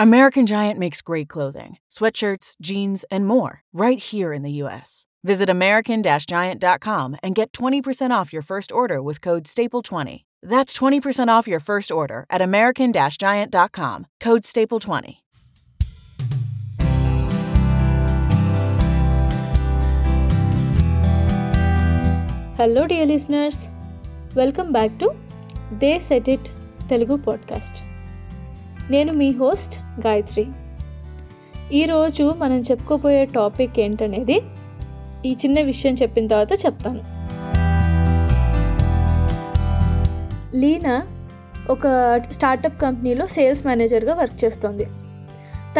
American Giant makes great clothing, sweatshirts, jeans, and more right here in the U.S. Visit American Giant.com and get 20% off your first order with code STAPLE20. That's 20% off your first order at American Giant.com, code STAPLE20. Hello, dear listeners. Welcome back to They Said It Telugu podcast. నేను మీ host Gayatri. ఈరోజు మనం చెప్పుకోబోయే topic ఏంటనేది ఈ చిన్న విషయం చెప్పిన తర్వాత చెప్తాను. లీనా ఒక స్టార్టప్ కంపెనీలో సేల్స్ మేనేజర్గా వర్క్ చేస్తుంది.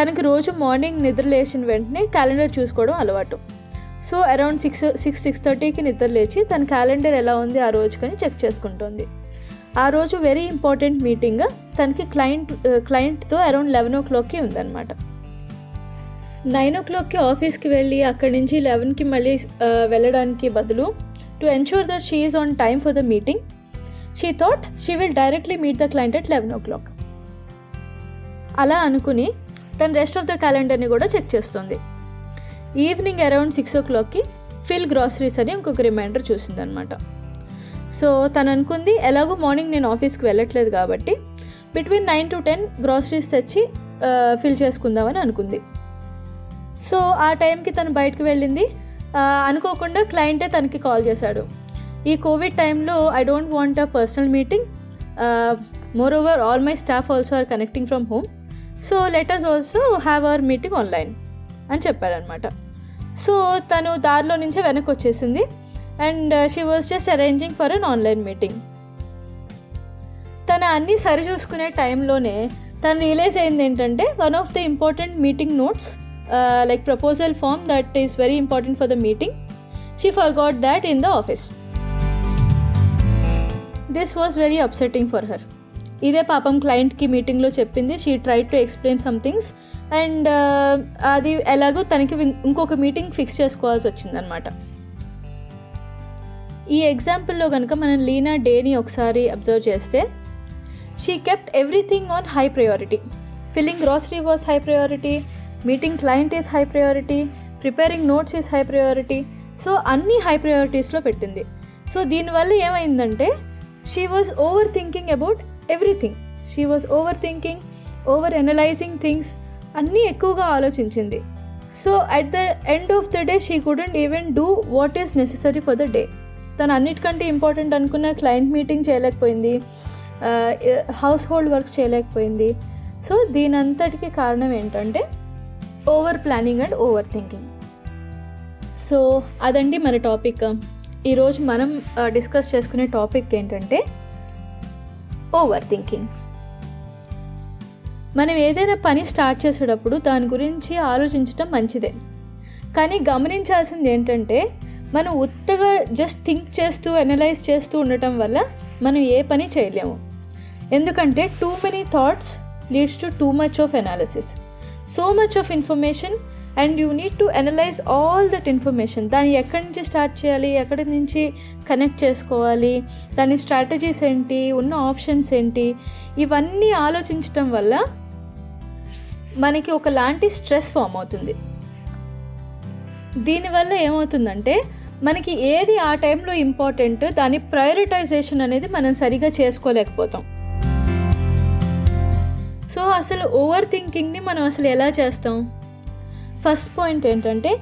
తనకి రోజు మార్నింగ్ నిద్ర లేచిన వెంటనే క్యాలెండర్ చూసుకోవడం అలవాటు. So around six six six థర్టీకి నిద్ర లేచి తన క్యాలెండర్ ఎలా ఉంది ఆ రోజుకని చెక్ చేసుకుంటుంది. ఆ రోజు వెరీ ఇంపార్టెంట్ మీటింగ్ తనకి క్లయింట్ క్లయింట్తో అరౌండ్ లెవెన్ ఓ క్లాక్కి ఉందన్నమాట. నైన్ ఓ క్లాక్కి ఆఫీస్కి వెళ్ళి అక్కడి నుంచి లెవెన్కి మళ్ళీ uh, వెళ్ళడానికి బదులు to ensure that she is on time for the meeting she thought she will directly meet the client at eleven o'clock అలా అనుకుని తన రెస్ట్ ఆఫ్ ద క్యాలెండర్ని కూడా చెక్ చేస్తుంది. ఈవినింగ్ అరౌండ్ సిక్స్ ఓ క్లాక్కి ఫిల్ గ్రాసరీస్ అని ఇంకొక రిమైండర్ చూసిందనమాట సో తను అనుకుంది ఎలాగో మార్నింగ్ నేను ఆఫీస్కి వెళ్ళట్లేదు కాబట్టి between nine to ten groceries తెచ్చి ఫిల్ చేసుకుందామని అనుకుంది. సో ఆ టైంకి తను బయటకు వెళ్ళింది. అనుకోకుండా క్లయింటే తనకి కాల్ చేశాడు. ఈ కోవిడ్ టైంలో I don't want a personal meeting moreover all my staff also are connecting from home so let us also have our meeting online అని చెప్పారనమాట సో తను దారిలో నుంచే వెనక్కి వచ్చేసింది. And she was just arranging for an online meeting తను అన్నీ సరి చూసుకునే టైంలోనే తను రియలైజ్ అయింది ఏంటంటే one of the important meeting notes like proposal form that is very important for the meeting she forgot that in the office this was very upsetting for her ఇదే పాపం క్లయింట్కి మీటింగ్లో చెప్పింది. She try to explain somethings and అది ఎలాగో తనకి ఇంకొక meeting fix చేసుకోవాల్సి వచ్చిందనమాట ఈ ఎగ్జాంపుల్లో కనుక మనం లీనా డేని ఒకసారి అబ్జర్వ్ చేస్తే she kept everything on high priority filling grocery was high priority meeting client is high priority preparing notes is high priority so అన్ని హై ప్రయారిటీస్లో పెట్టింది. సో దీనివల్ల ఏమైందంటే she was over thinking about everything she was over thinking over analyzing things అన్నీ ఎక్కువగా ఆలోచించింది. So at the end of the day she couldn't even do what is necessary for the day తను అన్నిటికంటే important అనుకున్న client meeting చేయలేకపోయింది. Household works చేయలేకపోయింది. So దీని అంతటికి కారణం ఏంటంటే over planning and over thinking so అదండి మన టాపిక్ ఈరోజు మనం డిస్కస్ చేసుకునే టాపిక్ ఏంటంటే ఓవర్ థింకింగ్ మనం ఏదైనా పని స్టార్ట్ చేసేటప్పుడు దాని గురించి ఆలోచించడం మంచిదే. కానీ గమనించాల్సింది ఏంటంటే మనం ఉత్తగా జస్ట్ థింక్ చేస్తూ అనలైజ్ చేస్తూ ఉండటం వల్ల మనం ఏ పని చేయలేము. ఎందుకంటే too many thoughts leads to too much of analysis so much of information and you need to analyze all that information దాన్ని ఎక్కడి నుంచి స్టార్ట్ చేయాలి? ఎక్కడి నుంచి కనెక్ట్ చేసుకోవాలి? దాని స్ట్రాటజీస్ ఏంటి? ఉన్న ఆప్షన్స్ ఏంటి? ఇవన్నీ ఆలోచించటం వల్ల మనకి ఒకలాంటి స్ట్రెస్ ఫామ్ అవుతుంది. దీనివల్ల ఏమవుతుందంటే మనకి ఏది ఆ టైంలో ఇంపార్టెంట్ దాని ప్రయారిటైజేషన్ అనేది మనం సరిగా చేసుకోలేకపోతాం. సో అసలు ఓవర్ థింకింగ్ని మనం అసలు ఎలా చేస్తాం? ఫస్ట్ పాయింట్ ఏంటంటే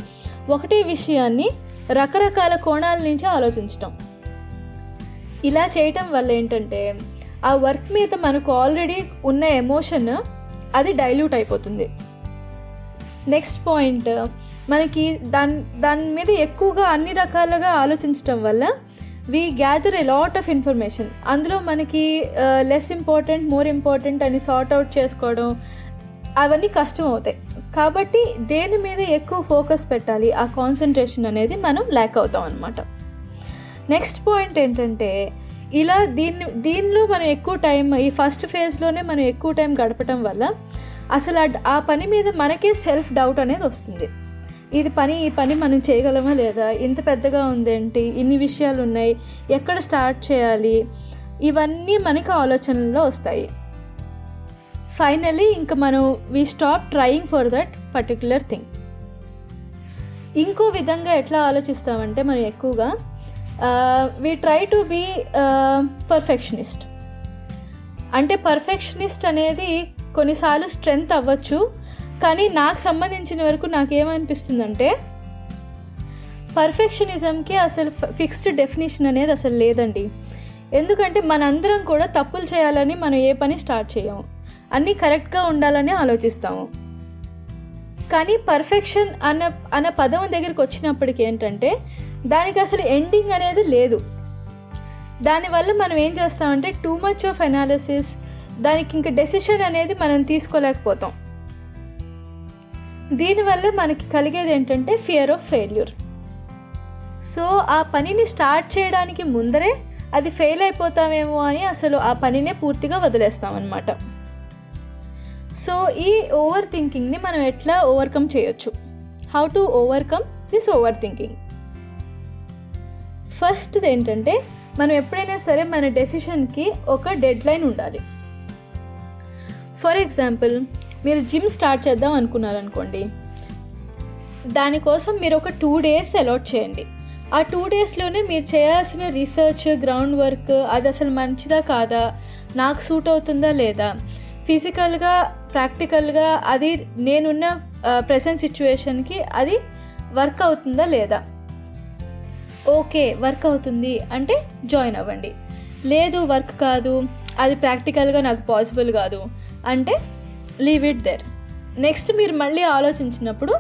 ఒకటే విషయాన్ని రకరకాల కోణాల నుంచి ఆలోచించటం. ఇలా చేయటం వల్ల ఏంటంటే ఆ వర్క్ మీద మనకు ఆల్రెడీ ఉన్న ఎమోషన్ అది డైల్యూట్ అయిపోతుంది. నెక్స్ట్ పాయింట్ మనకి దాని దాని మీద ఎక్కువగా అన్ని రకాలుగా ఆలోచించటం వల్ల we gather a lot of information అందులో మనకి లెస్ ఇంపార్టెంట్ మోర్ ఇంపార్టెంట్ అని సార్ట్ అవుట్ చేసుకోవడం అవన్నీ కష్టం అవుతాయి. కాబట్టి దేని మీద ఎక్కువ ఫోకస్ పెట్టాలి ఆ కాన్సన్ట్రేషన్ అనేది మనం ల్యాక్ అవుతాం అనమాట నెక్స్ట్ పాయింట్ ఏంటంటే ఇలా దీన్ని దీనిలో మనం ఎక్కువ టైం ఈ ఫస్ట్ ఫేజ్లోనే మనం ఎక్కువ టైం గడపటం వల్ల అసలు ఆ పని మీద మనకే సెల్ఫ్ డౌట్ అనేది వస్తుంది. ఇది పని ఈ పని మనం చేయగలమా లేదా? ఇంత పెద్దగా ఉందేంటి? ఇన్ని విషయాలు ఉన్నాయి ఎక్కడ స్టార్ట్ చేయాలి? ఇవన్నీ మనకి ఆలోచనలో వస్తాయి. ఫైనలీ ఇంకా మనం we stop trying for that particular thing ఇంకో విధంగా ఎట్లా ఆలోచిస్తామంటే మనం ఎక్కువగా we try to be perfectionist అంటే పర్ఫెక్షనిస్ట్ అనేది కొన్నిసార్లు స్ట్రెంగ్త్ అవ్వచ్చు కానీ నాకు సంబంధించిన వరకు నాకేమనిపిస్తుందంటే పర్ఫెక్షనిజంకి అసలు ఫిక్స్డ్ డెఫినేషన్ అనేది అసలు లేదండి. ఎందుకంటే మనందరం కూడా తప్పులు చేయాలని మనం ఏ పని స్టార్ట్ చేయము. అన్నీ కరెక్ట్గా ఉండాలని ఆలోచిస్తాము. కానీ పర్ఫెక్షన్ అన్న అన్న పదం దగ్గరికి వచ్చినప్పటికి ఏంటంటే దానికి అసలు ఎండింగ్ అనేది లేదు. దానివల్ల మనం ఏం చేస్తామంటే టూ మచ్ ఆఫ్ అనాలిసిస్ దానికి ఇంకా డెసిషన్ అనేది మనం తీసుకోలేకపోతాం. దీనివల్ల మనకి కలిగేది ఏంటంటే ఫియర్ ఆఫ్ ఫెయిల్యూర్ సో ఆ పనిని స్టార్ట్ చేయడానికి ముందరే అది ఫెయిల్ అయిపోతామేమో అని అసలు ఆ పనినే పూర్తిగా వదిలేస్తామన్నమాట. సో ఈ ఓవర్ థింకింగ్ని మనం ఎట్లా ఓవర్కమ్ చేయొచ్చు? How to overcome this over thinking ఫస్ట్ది ఏంటంటే మనం ఎప్పుడైనా సరే మన డెసిషన్కి ఒక డెడ్ లైన్ ఉండాలి. ఫర్ ఎగ్జాంపుల్ మీరు జిమ్ స్టార్ట్ చేద్దాం అనుకున్నారనుకోండి దానికోసం మీరు ఒక టూ డేస్ అలాట్ చేయండి. ఆ టూ డేస్లోనే మీరు చేయాల్సిన రీసెర్చ్ గ్రౌండ్ వర్క్ అది అసలు మంచిదా కాదా నాకు సూట్ అవుతుందా లేదా ఫిజికల్గా ప్రాక్టికల్గా అది నేనున్న ప్రజెంట్ సిచ్యువేషన్కి అది వర్క్ అవుతుందా లేదా? ఓకే వర్క్ అవుతుంది అంటే జాయిన్ అవ్వండి. లేదు వర్క్ కాదు అది ప్రాక్టికల్గా నాకు పాసిబుల్ కాదు. అంటే లీవ్ ఇట్ దెర్ నెక్స్ట్ మీరు మళ్ళీ ఆలోచించినప్పుడు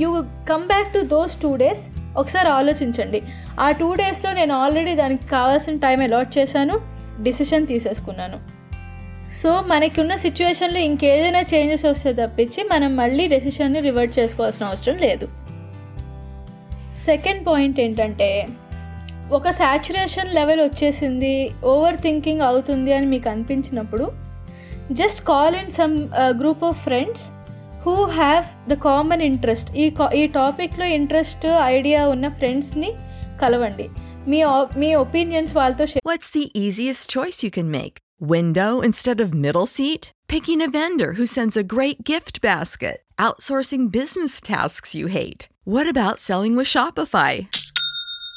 you come back to those two days ఒకసారి ఆలోచించండి. ఆ టూ డేస్లో నేను ఆల్రెడీ దానికి కావాల్సిన టైం అలాట్ చేశాను డిసిషన్ తీసేసుకున్నాను. సో మనకి ఉన్న సిచ్యువేషన్లో ఇంకేదైనా చేంజెస్ వస్తే తప్పించి మనం మళ్ళీ డెసిషన్ని రివర్ట్ చేసుకోవాల్సిన అవసరం లేదు. సెకండ్ పాయింట్ ఏంటంటే ఒక సాచురేషన్ లెవెల్ వచ్చేసింది ఓవర్ థింకింగ్ అవుతుంది అని మీకు అనిపించినప్పుడు Just call in some group of friends who have the common interest ఈ ఈ టాపిక్లో ఇంట్రెస్ట్ ఐడియా ఉన్న ఫ్రెండ్స్ని కలవండి మీ మీ ఒపీనియన్స్ వాళ్ళతో share What's the easiest choice you can make? Window instead of middle seat? Picking a vendor who sends a great gift basket? Outsourcing business tasks you hate? What about selling with Shopify?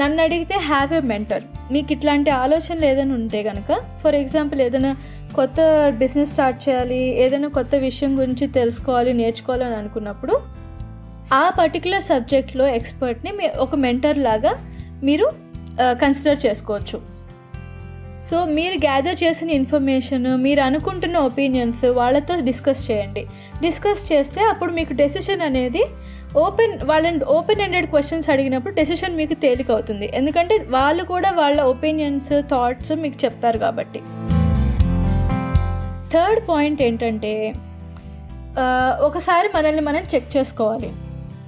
నన్ను అడిగితే have a mentor మీకు ఇట్లాంటి ఆలోచనలు ఏదైనా ఉంటే కనుక for example ఏదైనా కొత్త బిజినెస్ స్టార్ట్ చేయాలి ఏదైనా కొత్త విషయం గురించి తెలుసుకోవాలి నేర్చుకోవాలని అనుకున్నప్పుడు ఆ పర్టికులర్ సబ్జెక్ట్లో ఎక్స్పర్ట్ని మీ ఒక మెంటర్ లాగా మీరు uh, కన్సిడర్ చేసుకోవచ్చు. సో మీరు గ్యాదర్ చేసిన ఇన్ఫర్మేషన్ మీరు అనుకుంటున్న ఒపీనియన్స్ వాళ్ళతో డిస్కస్ చేయండి. డిస్కస్ చేస్తే అప్పుడు మీకు డెసిషన్ అనేది ఓపెన్ వాళ్ళని ఓపెన్ ఎండెడ్ క్వశ్చన్స్ అడిగినప్పుడు డెసిషన్ మీకు తేలిక అవుతుంది ఎందుకంటే వాళ్ళు కూడా వాళ్ళ ఒపీనియన్స్ థాట్స్ మీకు చెప్తారు కాబట్టి. థర్డ్ పాయింట్ ఏంటంటే ఒకసారి మనల్ని మనం చెక్ చేసుకోవాలి.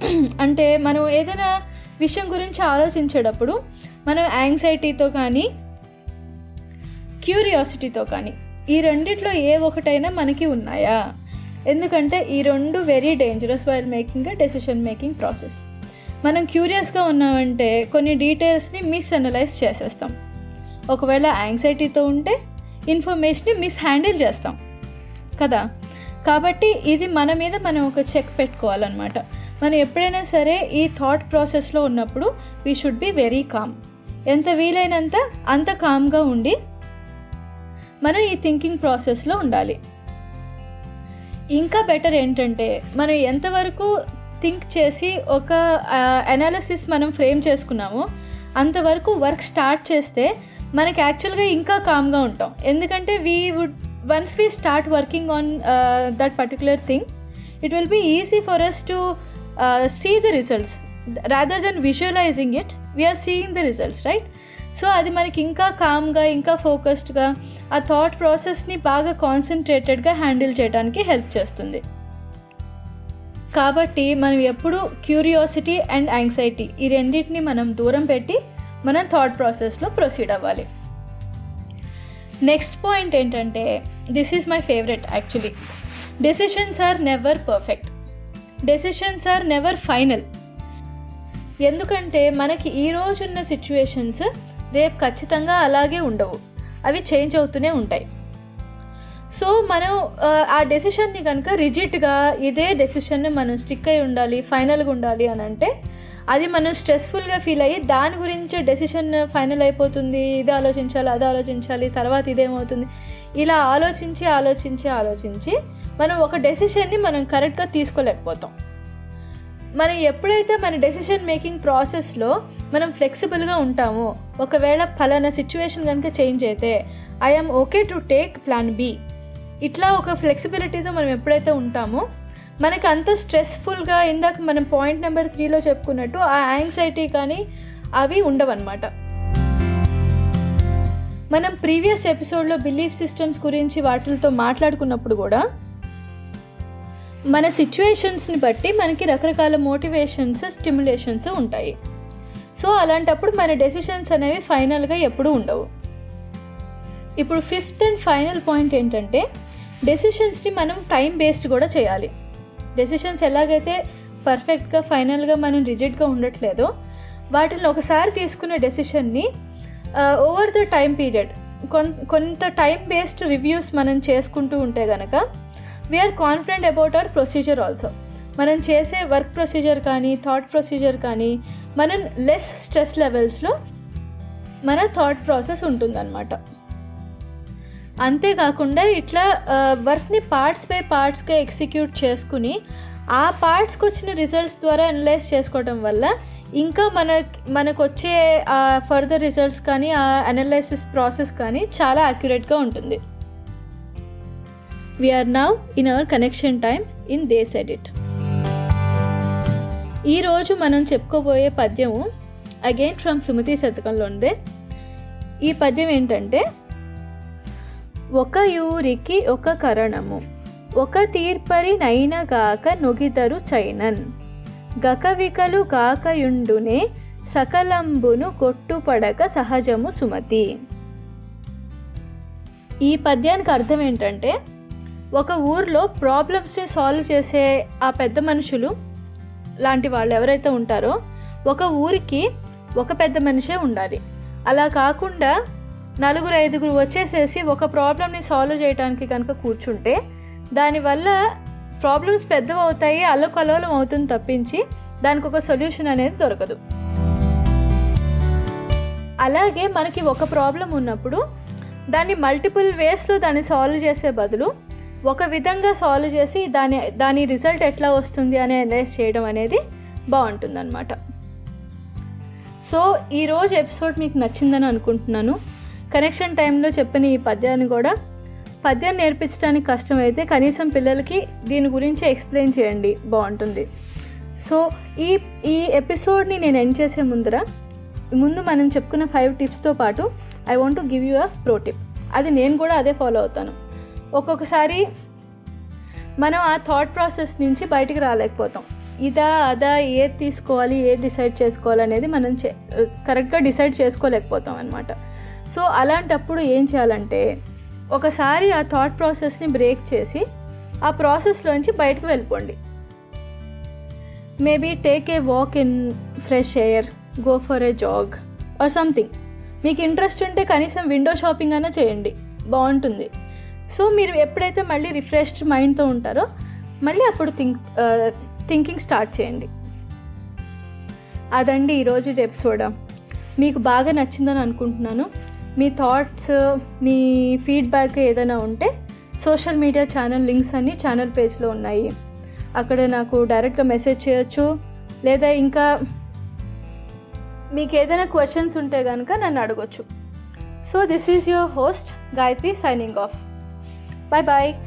అంటే మనం ఏదైనా విషయం గురించి ఆలోచించేటప్పుడు మనం యాంగ్జైటీతో కానీ క్యూరియాసిటీతో కానీ ఈ రెండిట్లో ఏ ఒకటైనా మనకి ఉన్నాయా? ఎందుకంటే ఈ రెండు very dangerous while making decision making process మనం క్యూరియస్గా ఉన్నామంటే కొన్ని డీటెయిల్స్ని మిస్ అనలైజ్ చేసేస్తాం. ఒకవేళ యాంగ్జైటీతో ఉంటే ఇన్ఫర్మేషన్ని మిస్ హ్యాండిల్ చేస్తాం. కదా? కాబట్టి ఇది మన మీద మనం ఒక చెక్ పెట్టుకోవాలన్నమాట. మనం ఎప్పుడైనా సరే ఈ థాట్ ప్రాసెస్లో ఉన్నప్పుడు we should be very calm ఎంత వీలైనంత అంత కామ్గా ఉండి మనం ఈ థింకింగ్ ప్రాసెస్లో ఉండాలి. ఇంకా బెటర్ ఏంటంటే మనం ఎంతవరకు థింక్ చేసి ఒక అనాలిసిస్ మనం ఫ్రేమ్ చేసుకున్నామో అంతవరకు వర్క్ స్టార్ట్ చేస్తే మనకి యాక్చువల్గా ఇంకా కామ్గా ఉంటాం. ఎందుకంటే we would once we start working on that particular thing it will be easy for us to see the results rather than visualizing it we are seeing the results right so అది మనకి ఇంకా కామ్గా ఇంకా ఫోకస్డ్గా ఆ thought ప్రాసెస్ని బాగా కాన్సన్ట్రేటెడ్గా handle చేయడానికి హెల్ప్ చేస్తుంది. కాబట్టి మనం ఎప్పుడు క్యూరియాసిటీ అండ్ యాంగ్జైటీ ఈ రెండింటిని మనం దూరం పెట్టి మనం థాట్ ప్రాసెస్లో ప్రొసీడ్ అవ్వాలి. నెక్స్ట్ పాయింట్ ఏంటంటే this is my favourite actually decisions are never perfect decisions are never final ఎందుకంటే మనకి ఈ రోజున్న సిచ్యువేషన్స్ రేపు ఖచ్చితంగా అలాగే ఉండవు. అవి చేంజ్ అవుతూనే ఉంటాయి. సో మనం ఆ, డెసిషన్ని కనుక రిజిట్గా ఇదే డెసిషన్ని మనం స్టిక్ అయి ఉండాలి ఫైనల్గా ఉండాలి అని అంటే అది మనం స్ట్రెస్ఫుల్గా ఫీల్ అయ్యి దాని గురించి డెసిషన్ ఫైనల్ అయిపోతుంది ఇది ఆలోచించాలి అది ఆలోచించాలి తర్వాత ఇదేమవుతుంది ఇలా ఆలోచించి ఆలోచించి ఆలోచించి మనం ఒక డెసిషన్ని మనం కరెక్ట్గా తీసుకోలేకపోతాం. మనం ఎప్పుడైతే మన డెసిషన్ మేకింగ్ ప్రాసెస్లో మనం ఫ్లెక్సిబుల్గా ఉంటామో ఒకవేళ ఫలానా సిచ్యువేషన్ కనుక చేంజ్ అయితే I'm okay to take plan B ఇట్లా ఒక ఫ్లెక్సిబిలిటీతో మనం ఎప్పుడైతే ఉంటామో మనకి అంత స్ట్రెస్ఫుల్గా ఇందాక మనం పాయింట్ నెంబర్ త్రీలో చెప్పుకున్నట్టు ఆ యాంగ్జైటీ కానీ అవి ఉండవన్నమాట. మనం ప్రీవియస్ ఎపిసోడ్లో బిలీఫ్ సిస్టమ్స్ గురించి వాటితో మాట్లాడుకున్నప్పుడు కూడా మన సిచ్యువేషన్స్ని బట్టి మనకి రకరకాల మోటివేషన్స్ స్టిమ్యులేషన్స్ ఉంటాయి. సో అలాంటప్పుడు మన డెసిషన్స్ అనేవి ఫైనల్గా ఎప్పుడూ ఉండవు. ఇప్పుడు ఫిఫ్త్ అండ్ ఫైనల్ పాయింట్ ఏంటంటే డెసిషన్స్ని మనం టైం బేస్డ్ కూడా చేయాలి. డెసిషన్స్ ఎలాగైతే పర్ఫెక్ట్గా ఫైనల్గా మనం రిజిడ్గా ఉండట్లేదో వాటిని ఒకసారి తీసుకున్న డెసిషన్ని ఓవర్ ద టైం పీరియడ్ కొంత టైం బేస్డ్ రివ్యూస్ మనం చేసుకుంటూ ఉంటే కనుక we are confident about our procedure also మనం చేసే వర్క్ ప్రొసీజర్ కానీ థాట్ ప్రొసీజర్ కానీ మనం లెస్ స్ట్రెస్ లెవెల్స్లో మన థాట్ ప్రాసెస్ ఉంటుందన్నమాట. అంతేకాకుండా ఇట్లా వర్క్ని పార్ట్స్ బై పార్ట్స్గా ఎగ్జిక్యూట్ చేసుకుని ఆ పార్ట్స్కి వచ్చిన రిజల్ట్స్ ద్వారా అనలైజ్ చేసుకోవడం వల్ల ఇంకా మన మనకు వచ్చే ఫర్దర్ రిజల్ట్స్ కానీ ఆ అనలైసిస్ ప్రాసెస్ కానీ చాలా అక్యురేట్గా ఉంటుంది. We are now in our connection time in these edit ఈరోజు మనం చెప్పుకోబోయే పద్యము అగైన్ ఫ్రమ్ సుమతి శతకంలో ఉందే ఈ పద్యం ఏంటంటే ఒక యూరికి ఒక కరణము ఒక తీర్పరి నైనగాక నొగితరు చైనన్. గకవికలు గాకయుండునే సకలంబును కొట్టుపడక సహజము సుమతి. ఈ పద్యానికి అర్థం ఏంటంటే ఒక ఊర్లో ప్రాబ్లమ్స్ని సాల్వ్ చేసే ఆ పెద్ద మనుషులు లాంటి వాళ్ళు ఎవరైతే ఉంటారో ఒక ఊరికి ఒక పెద్ద మనిషే ఉండాలి. అలా కాకుండా నలుగురు ఐదుగురు వచ్చేసేసి ఒక ప్రాబ్లమ్ని సాల్వ్ చేయడానికి కనుక కూర్చుంటే దానివల్ల ప్రాబ్లమ్స్ పెద్దవి అవుతాయి అల్లకల్లోలం అవుతుంది తప్పించి దానికి ఒక సొల్యూషన్ అనేది దొరకదు. అలాగే మనకి ఒక ప్రాబ్లం ఉన్నప్పుడు దాన్ని మల్టిపుల్ వేస్లో దాన్ని సాల్వ్ చేసే బదులు ఒక విధంగా సాల్వ్ చేసి దాని దాని రిజల్ట్ ఎట్లా వస్తుంది అని అనలైజ్ చేయడం అనేది బాగుంటుందన్నమాట. సో ఈరోజు ఎపిసోడ్ మీకు నచ్చిందని అనుకుంటున్నాను. కనెక్షన్ టైంలో చెప్పిన ఈ పద్యాన్ని కూడా పద్యాన్ని నేర్పించడానికి కష్టమైతే కనీసం పిల్లలకి దీని గురించి ఎక్స్ప్లెయిన్ చేయండి. బాగుంటుంది. సో ఈ ఈ ఎపిసోడ్ని నేను ఎండ్ చేసే ముందర ముందు మనం చెప్పుకున్న ఫైవ్ టిప్స్తో పాటు I want give you a pro tip అది నేను కూడా అదే ఫాలో అవుతాను. ఒక్కొక్కసారి మనం ఆ థాట్ ప్రాసెస్ నుంచి బయటికి రాలేకపోతాం. ఇదా అదా ఏది తీసుకోవాలి ఏది డిసైడ్ చేసుకోవాలి అనేది మనం చే కరెక్ట్గా డిసైడ్ చేసుకోలేకపోతాం అనమాట సో అలాంటప్పుడు ఏం చేయాలంటే ఒకసారి ఆ థాట్ ప్రాసెస్ని బ్రేక్ చేసి ఆ ప్రాసెస్లోంచి బయటకు వెళ్ళిపోండి. Maybe take a walk in fresh air go for a jog or something మీకు ఇంట్రెస్ట్ ఉంటే కనీసం విండో షాపింగ్ అయినా చేయండి. బాగుంటుంది. సో మీరు ఎప్పుడైతే మళ్ళీ రిఫ్రెష్డ్ మైండ్తో ఉంటారో మళ్ళీ అప్పుడు థింక్ థింకింగ్ స్టార్ట్ చేయండి. అదండి ఈరోజు ఎపిసోడ్. మీకు బాగా నచ్చిందని అనుకుంటున్నాను. మీ థాట్స్ మీ ఫీడ్బ్యాక్ ఏదైనా ఉంటే సోషల్ మీడియా ఛానల్ లింక్స్ అన్నీ ఛానల్ పేజ్లో ఉన్నాయి. అక్కడ నాకు డైరెక్ట్గా మెసేజ్ చేయొచ్చు. లేదా ఇంకా మీకు ఏదైనా క్వశ్చన్స్ ఉంటే కనుక నన్ను అడగొచ్చు. So this is your host Gayatri signing off. Bye bye.